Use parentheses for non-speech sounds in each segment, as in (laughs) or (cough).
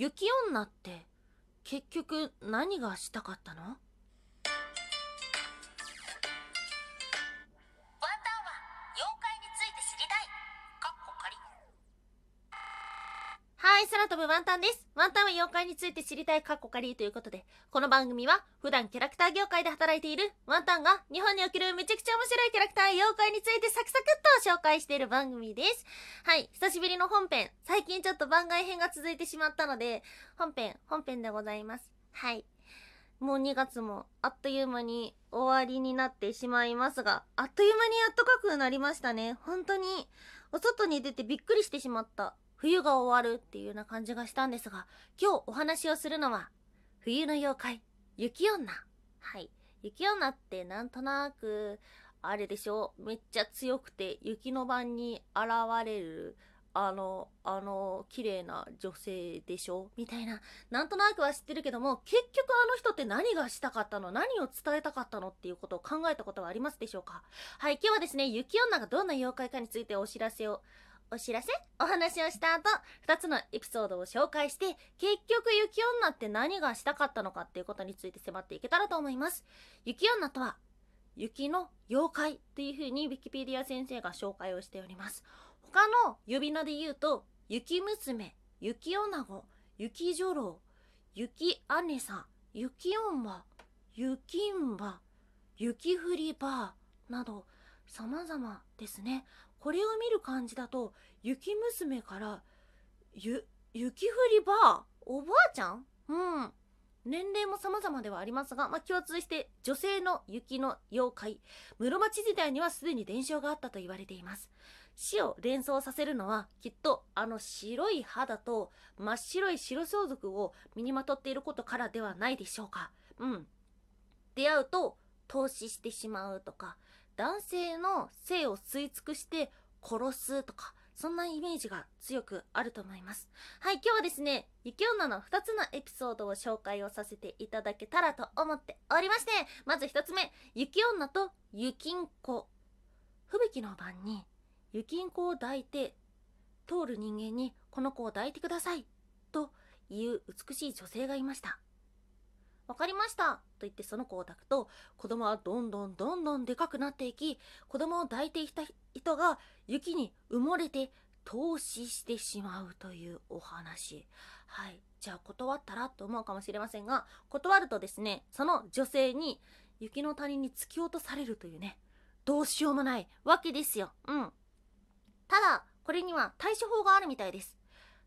雪女って結局何がしたかったの？はい、空飛ぶワンタンです。ワンタンは妖怪について知りたいカッコカリーということで、この番組は普段キャラクター業界で働いているワンタンが日本におけるめちゃくちゃ面白いキャラクター妖怪についてサクサクっと紹介している番組です。はい、久しぶりの本編。最近ちょっと番外編が続いてしまったので、本編、本編でございます。はい。もう2月もあっという間に終わりになってしまいますが、あっという間に暖かくなりましたね。本当に、お外に出てびっくりしてしまった。冬が終わるっていうような感じがしたんですが、今日お話をするのは、冬の妖怪、雪女。はい。雪女ってなんとなく、あれでしょめっちゃ強くて雪の晩に現れる、あの、あの、綺麗な女性でしょみたいな。なんとなくは知ってるけども、結局あの人って何がしたかったの？何を伝えたかったのっていうことを考えたことはありますでしょうか？はい、今日はですね、雪女がどんな妖怪かについてお知らせをお知らせお話をした後、二つのエピソードを紹介して、結局雪女って何がしたかったのかっていうことについて迫っていけたらと思います。雪女とは、雪の妖怪っていう風にウィキペディア先生が紹介をしております。他の呼び名で言うと、雪娘、雪女子、雪女郎、雪姉さん、雪女、雪んば、雪降りばなど、様々ですね。これを見る感じだと雪娘からゆ雪降りばおばあちゃん？うん。年齢も様々ではありますが、まあ、共通して女性の雪の妖怪室町時代にはすでに伝承があったと言われています。死を連想させるのはきっとあの白い肌と真っ白い白装束を身にまとっていることからではないでしょうか。うん。出会うと投資してしまうとか男性の性を吸い尽くして殺すとか、そんなイメージが強くあると思います。はい、今日はですね、雪女の2つのエピソードを紹介をさせていただけたらと思っておりまして、まず1つ目、雪女と雪ん子。吹雪の晩に雪ん子を抱いて、通る人間にこの子を抱いてください、という美しい女性がいました。わかりました。と言ってその子を抱くと子供はどんどんどんどんでかくなっていき子供を抱いていた人が雪に埋もれて投資してしまうというお話。はい。じゃあ断ったらと思うかもしれませんが断るとですねその女性に雪の谷に突き落とされるというねどうしようもないわけですよ。うん。ただこれには対処法があるみたいです。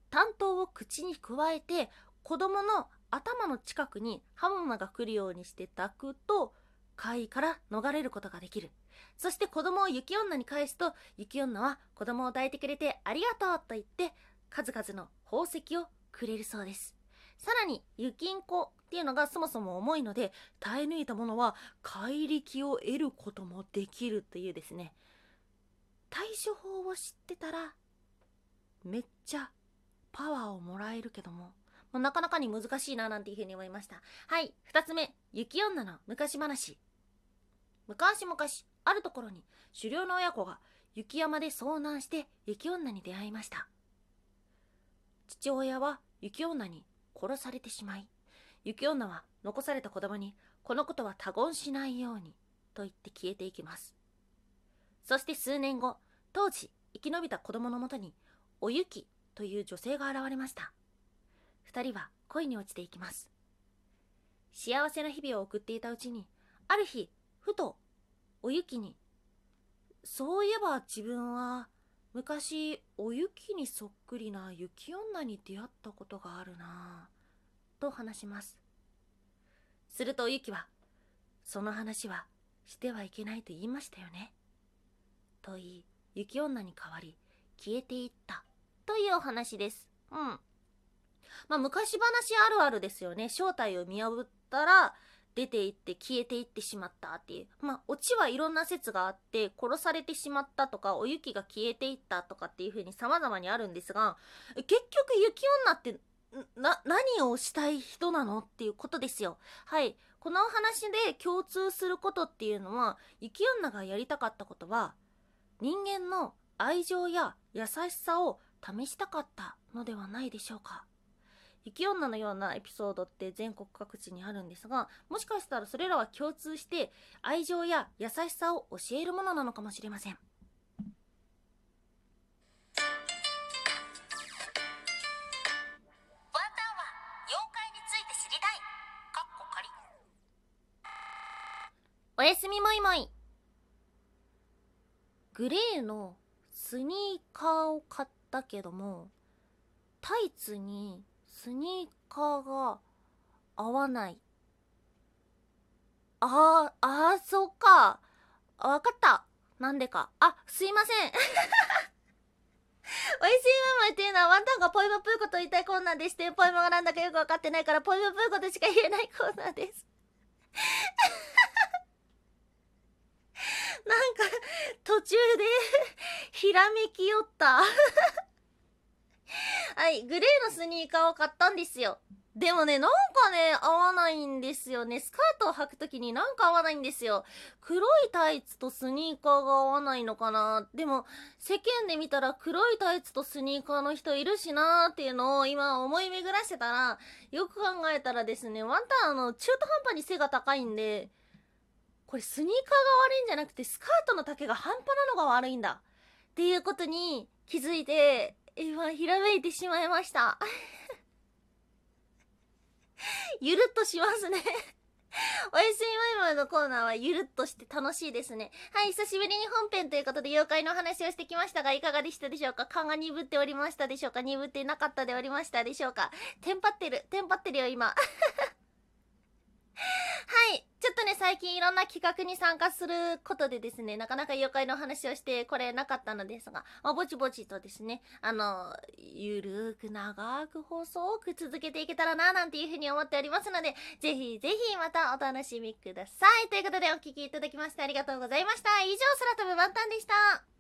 担当を口に加えて子供の頭の近くに刃物が来るようにして抱くと怪異から逃れることができる。そして子供を雪女に返すと雪女は子供を抱いてくれてありがとうと言って数々の宝石をくれるそうです。さらに雪ん子っていうのがそもそも重いので耐え抜いたものは怪力を得ることもできるというですね。対処法を知ってたらめっちゃパワーをもらえるけども。もうなかなかに難しいななんていうふうに思いました。はい、二つ目、雪女の昔話。昔々、あるところに狩猟の親子が雪山で遭難して雪女に出会いました。父親は雪女に殺されてしまい、雪女は残された子供にこのことは他言しないようにと言って消えていきます。そして数年後、当時生き延びた子供のもとにお雪という女性が現れました。二人は恋に落ちていきます。幸せな日々を送っていたうちにある日ふとおゆきにそういえば自分は昔お雪にそっくりな雪女に出会ったことがあるなと話します。するとおゆきはその話はしてはいけないと言いましたよねと言い雪女に代わり消えていったというお話です。うん。まあ、昔話あるあるですよね。正体を見破ったら出て行って消えていってしまったっていう。まあオチはいろんな説があって殺されてしまったとかお雪が消えていったとかっていう風に様々にあるんですが結局雪女ってな何をしたい人なのっていうことですよ。はい。この話で共通することっていうのは雪女がやりたかったことは人間の愛情や優しさを試したかったのではないでしょうか。雪女のようなエピソードって全国各地にあるんですがもしかしたらそれらは共通して愛情や優しさを教えるものなのかもしれません。ワンタンは妖怪について知りたい。かっこ仮。おやすみもいもい。グレーのスニーカーを買ったけどもタイツにスニーカーが合わない。あーあーそっか。わかった。なんでか。あすいません。おやすみママっていうのはワンタンがポイムプーコと言いたいコーナーでしてポイムがなんだかよくわかってないからポイムプーコとしか言えないコーナーです。(laughs) なんか途中でひらめきよった。はいグレーのスニーカーを買ったんですよ。でもねなんかね合わないんですよね。スカートを履くときになんか合わないんですよ。黒いタイツとスニーカーが合わないのかな。でも世間で見たら黒いタイツとスニーカーの人いるしなーっていうのを今思い巡らしてたらよく考えたらですねワンタンあの中途半端に背が高いんでこれスニーカーが悪いんじゃなくてスカートの丈が半端なのが悪いんだ。っていうことに気づいて今ひらめいてしまいました (laughs) ゆるっとしますねおやすみまいまいのコーナーはゆるっとして楽しいですね。はい、久しぶりに本編ということで妖怪の話をしてきましたが、いかがでしたでしょうか？勘が鈍っておりましたでしょうか？鈍ってなかったでおりましたでしょうか？テンパってる、テンパってるよ、今。(laughs) はい。ちょっとね、最近いろんな企画に参加することでですね、なかなか妖怪の話をしてこれなかったのですが、まあ、ぼちぼちとですね、あの、ゆるーく長く細く続けていけたらな、なんていうふうに思っておりますので、ぜひぜひまたお楽しみください。ということでお聴きいただきましてありがとうございました。以上、空飛ぶワンタンでした。